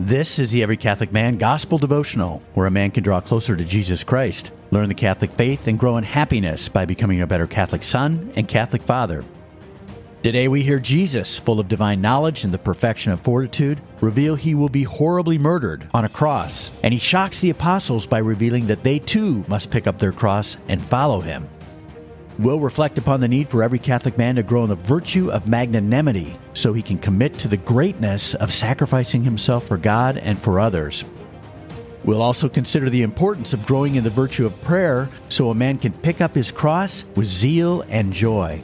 This is the Every Catholic Man Gospel Devotional, where a man can draw closer to Jesus Christ, learn the Catholic faith, and grow in happiness by becoming a better Catholic son and Catholic father. Today we hear Jesus, full of divine knowledge and the perfection of fortitude, reveal he will be horribly murdered on a cross, and he shocks the apostles by revealing that they too must pick up their cross and follow him. We'll reflect upon the need for every Catholic man to grow in the virtue of magnanimity so he can commit to the greatness of sacrificing himself for God and for others. We'll also consider the importance of growing in the virtue of prayer so a man can pick up his cross with zeal and joy.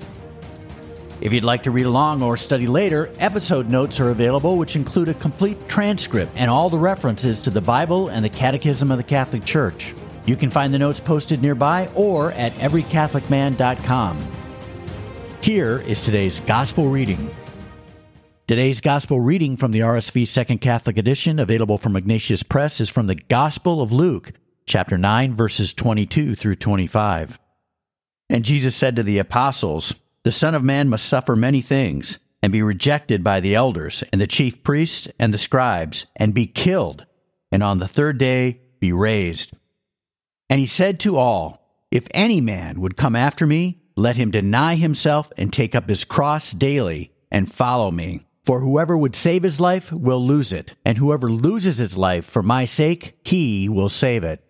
If you'd like to read along or study later, episode notes are available, which include a complete transcript and all the references to the Bible and the Catechism of the Catholic Church. You can find the notes posted nearby or at everycatholicman.com. Here is today's Gospel reading. Today's Gospel reading from the RSV Second Catholic Edition, available from Ignatius Press, is from the Gospel of Luke, chapter 9, verses 22 through 25. And Jesus said to the apostles, The Son of Man must suffer many things, and be rejected by the elders, and the chief priests, and the scribes, and be killed, and on the third day be raised. And he said to all, If any man would come after me, let him deny himself and take up his cross daily and follow me. For whoever would save his life will lose it, and whoever loses his life for my sake, he will save it.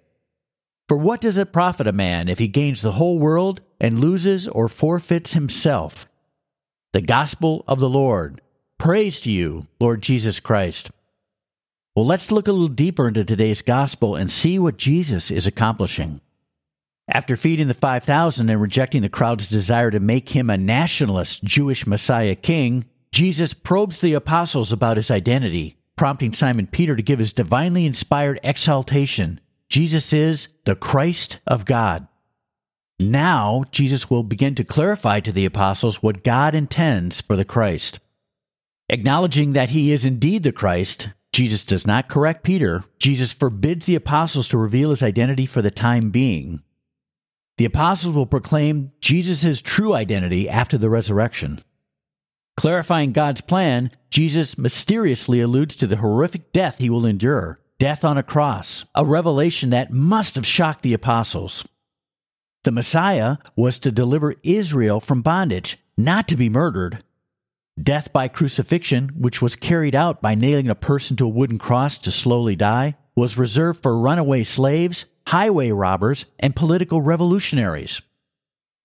For what does it profit a man if he gains the whole world and loses or forfeits himself? The Gospel of the Lord. Praise to you, Lord Jesus Christ. Well, let's look a little deeper into today's gospel and see what Jesus is accomplishing. After feeding the 5,000 and rejecting the crowd's desire to make him a nationalist Jewish Messiah king, Jesus probes the apostles about his identity, prompting Simon Peter to give his divinely inspired exaltation Jesus is the Christ of God. Now, Jesus will begin to clarify to the apostles what God intends for the Christ. Acknowledging that he is indeed the Christ, Jesus does not correct Peter. Jesus forbids the apostles to reveal his identity for the time being. The apostles will proclaim Jesus' true identity after the resurrection. Clarifying God's plan, Jesus mysteriously alludes to the horrific death he will endure death on a cross, a revelation that must have shocked the apostles. The Messiah was to deliver Israel from bondage, not to be murdered. Death by crucifixion, which was carried out by nailing a person to a wooden cross to slowly die, was reserved for runaway slaves, highway robbers, and political revolutionaries.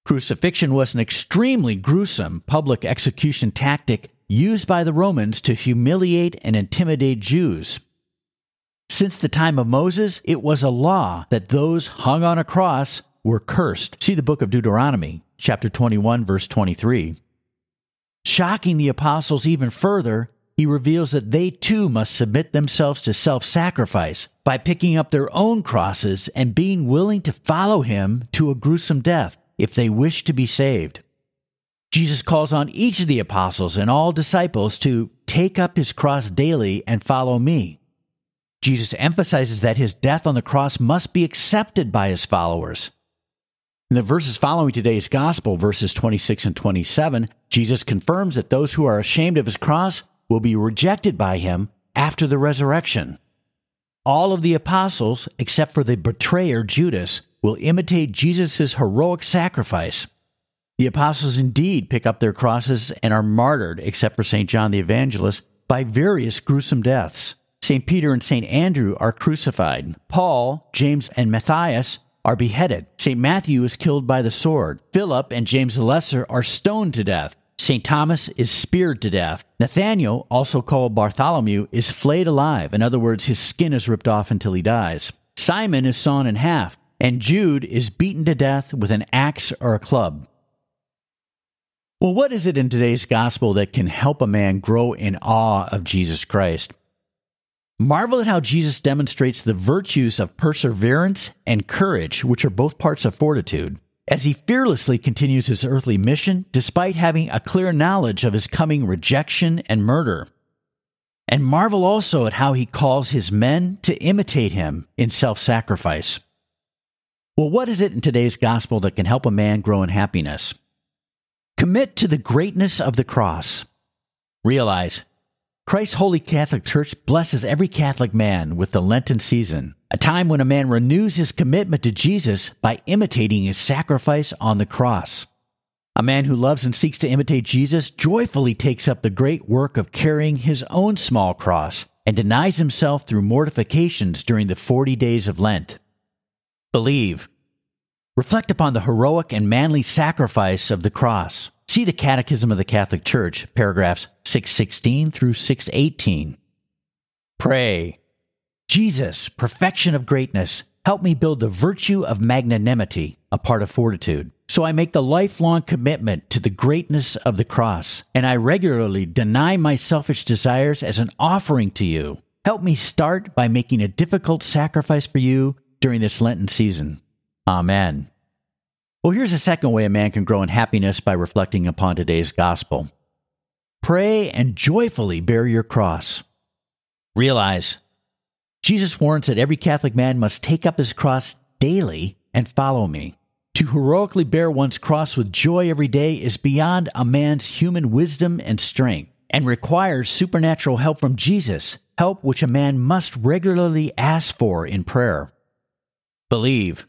Crucifixion was an extremely gruesome public execution tactic used by the Romans to humiliate and intimidate Jews. Since the time of Moses, it was a law that those hung on a cross were cursed. See the book of Deuteronomy, chapter 21, verse 23. Shocking the apostles even further, he reveals that they too must submit themselves to self sacrifice by picking up their own crosses and being willing to follow him to a gruesome death if they wish to be saved. Jesus calls on each of the apostles and all disciples to take up his cross daily and follow me. Jesus emphasizes that his death on the cross must be accepted by his followers. In the verses following today's gospel, verses 26 and 27, Jesus confirms that those who are ashamed of his cross will be rejected by him after the resurrection. All of the apostles, except for the betrayer Judas, will imitate Jesus' heroic sacrifice. The apostles indeed pick up their crosses and are martyred, except for St. John the Evangelist, by various gruesome deaths. St. Peter and St. Andrew are crucified. Paul, James, and Matthias are beheaded. St. Matthew is killed by the sword. Philip and James the Lesser are stoned to death. St. Thomas is speared to death. Nathanael, also called Bartholomew, is flayed alive. In other words, his skin is ripped off until he dies. Simon is sawn in half, and Jude is beaten to death with an axe or a club. Well, what is it in today's gospel that can help a man grow in awe of Jesus Christ? Marvel at how Jesus demonstrates the virtues of perseverance and courage, which are both parts of fortitude, as he fearlessly continues his earthly mission despite having a clear knowledge of his coming rejection and murder. And marvel also at how he calls his men to imitate him in self sacrifice. Well, what is it in today's gospel that can help a man grow in happiness? Commit to the greatness of the cross. Realize Christ's Holy Catholic Church blesses every Catholic man with the Lenten season, a time when a man renews his commitment to Jesus by imitating his sacrifice on the cross. A man who loves and seeks to imitate Jesus joyfully takes up the great work of carrying his own small cross and denies himself through mortifications during the 40 days of Lent. Believe. Reflect upon the heroic and manly sacrifice of the cross. See the Catechism of the Catholic Church, paragraphs 616 through 618. Pray. Jesus, perfection of greatness, help me build the virtue of magnanimity, a part of fortitude. So I make the lifelong commitment to the greatness of the cross, and I regularly deny my selfish desires as an offering to you. Help me start by making a difficult sacrifice for you during this Lenten season. Amen. Well, here's a second way a man can grow in happiness by reflecting upon today's gospel. Pray and joyfully bear your cross. Realize Jesus warns that every Catholic man must take up his cross daily and follow me. To heroically bear one's cross with joy every day is beyond a man's human wisdom and strength and requires supernatural help from Jesus, help which a man must regularly ask for in prayer. Believe.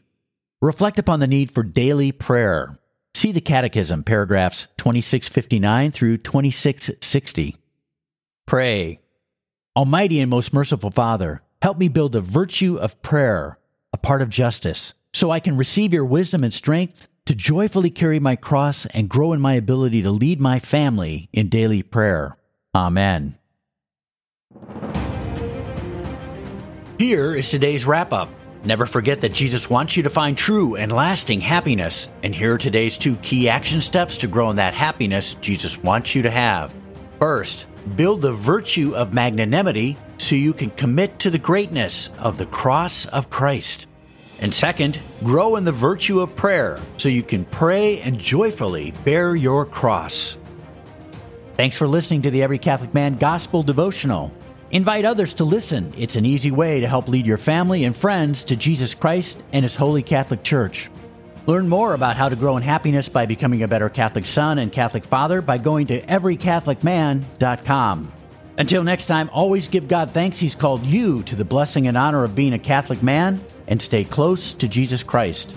Reflect upon the need for daily prayer. See the Catechism, paragraphs 2659 through 2660. Pray. Almighty and most merciful Father, help me build the virtue of prayer, a part of justice so I can receive your wisdom and strength to joyfully carry my cross and grow in my ability to lead my family in daily prayer. Amen. Here is today's wrap up. Never forget that Jesus wants you to find true and lasting happiness. And here are today's two key action steps to grow in that happiness Jesus wants you to have. First, build the virtue of magnanimity so you can commit to the greatness of the cross of Christ. And second, grow in the virtue of prayer so you can pray and joyfully bear your cross. Thanks for listening to the Every Catholic Man Gospel Devotional. Invite others to listen. It's an easy way to help lead your family and friends to Jesus Christ and His Holy Catholic Church. Learn more about how to grow in happiness by becoming a better Catholic son and Catholic father by going to everycatholicman.com. Until next time, always give God thanks He's called you to the blessing and honor of being a Catholic man and stay close to Jesus Christ.